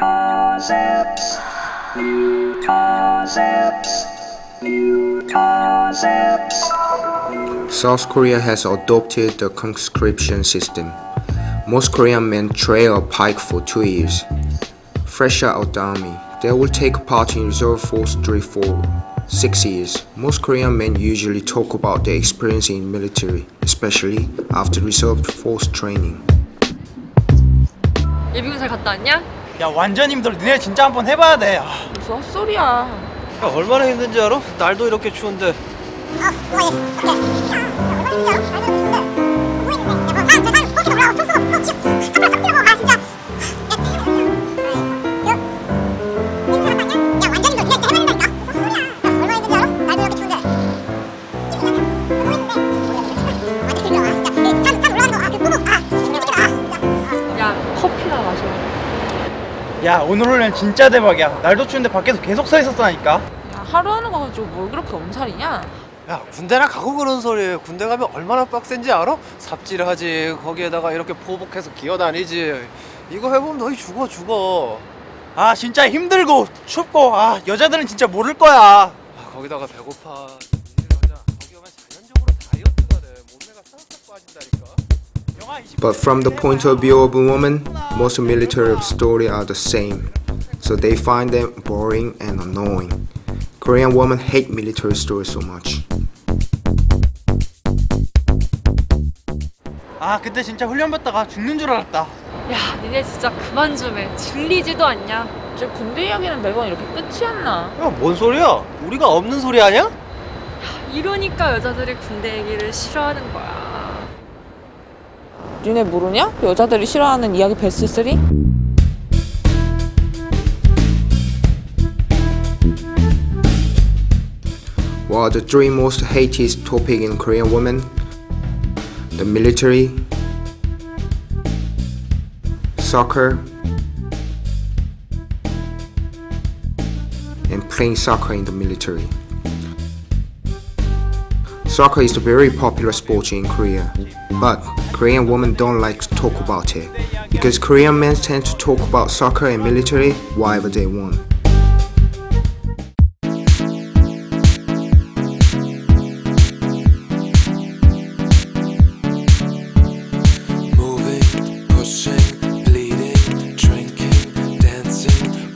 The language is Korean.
concepts, new concepts, new concepts. South Korea has adopted the conscription system. Most Korean men trail a pike for two years. Fresh out of the army, they will take part in reserve force drill for six years. Most Korean men usually talk about their experience in military, especially after reserve force training. 예비군 잘 갔다 왔냐? 야 완전 힘들어 니네 진짜 한번 해봐야 돼 아, 무슨 헛소리야 야, 얼마나 힘든지 알아? 날도 이렇게 추운데 야 커피나 마셔 야 오늘 훈련 진짜 대박이야. 날도 추운데 밖에서 계속 서 있었다니까. 야 하루 하는 거 가지고 뭘 그렇게 엄살이냐? 야 군대나 가고 그런 소리 군대 가면 얼마나 빡센지 알아? 삽질 하지 거기에다가 이렇게 포복해서 기어다니지. 이거 해보면 너희 죽어 죽어. 아 진짜 힘들고 춥고 아 여자들은 진짜 모를 거야. 아, 거기다가 배고파. 일 하자. 거기 오면 자연적으로 다이어트가 돼. 몸매가 싹싹 빠진다니까. 영하 20 But from the point of view of a woman, most military stories are the same, so they find them boring and annoying. Korean women hate military stories so much. 아 그때 진짜 훈련 받다가 죽는 줄 알았다 야 니네 진짜 그만 좀 해 질리지도 않냐 저 군대 이야기는 매번 이렇게 끝이었나 야 뭔 소리야 우리가 없는 소리 아니야? 이러니까 여자들이 군대 얘기를 싫어하는 거야 니네 모르냐? 여자들이 싫어하는 이야기 베스트 3? While the three most hated topic in Korean women, the military, soccer, and playing soccer in the military. Soccer is a very popular sport in Korea, but Korean women don't like to talk about it because Korean men tend to talk about soccer and military whatever they want.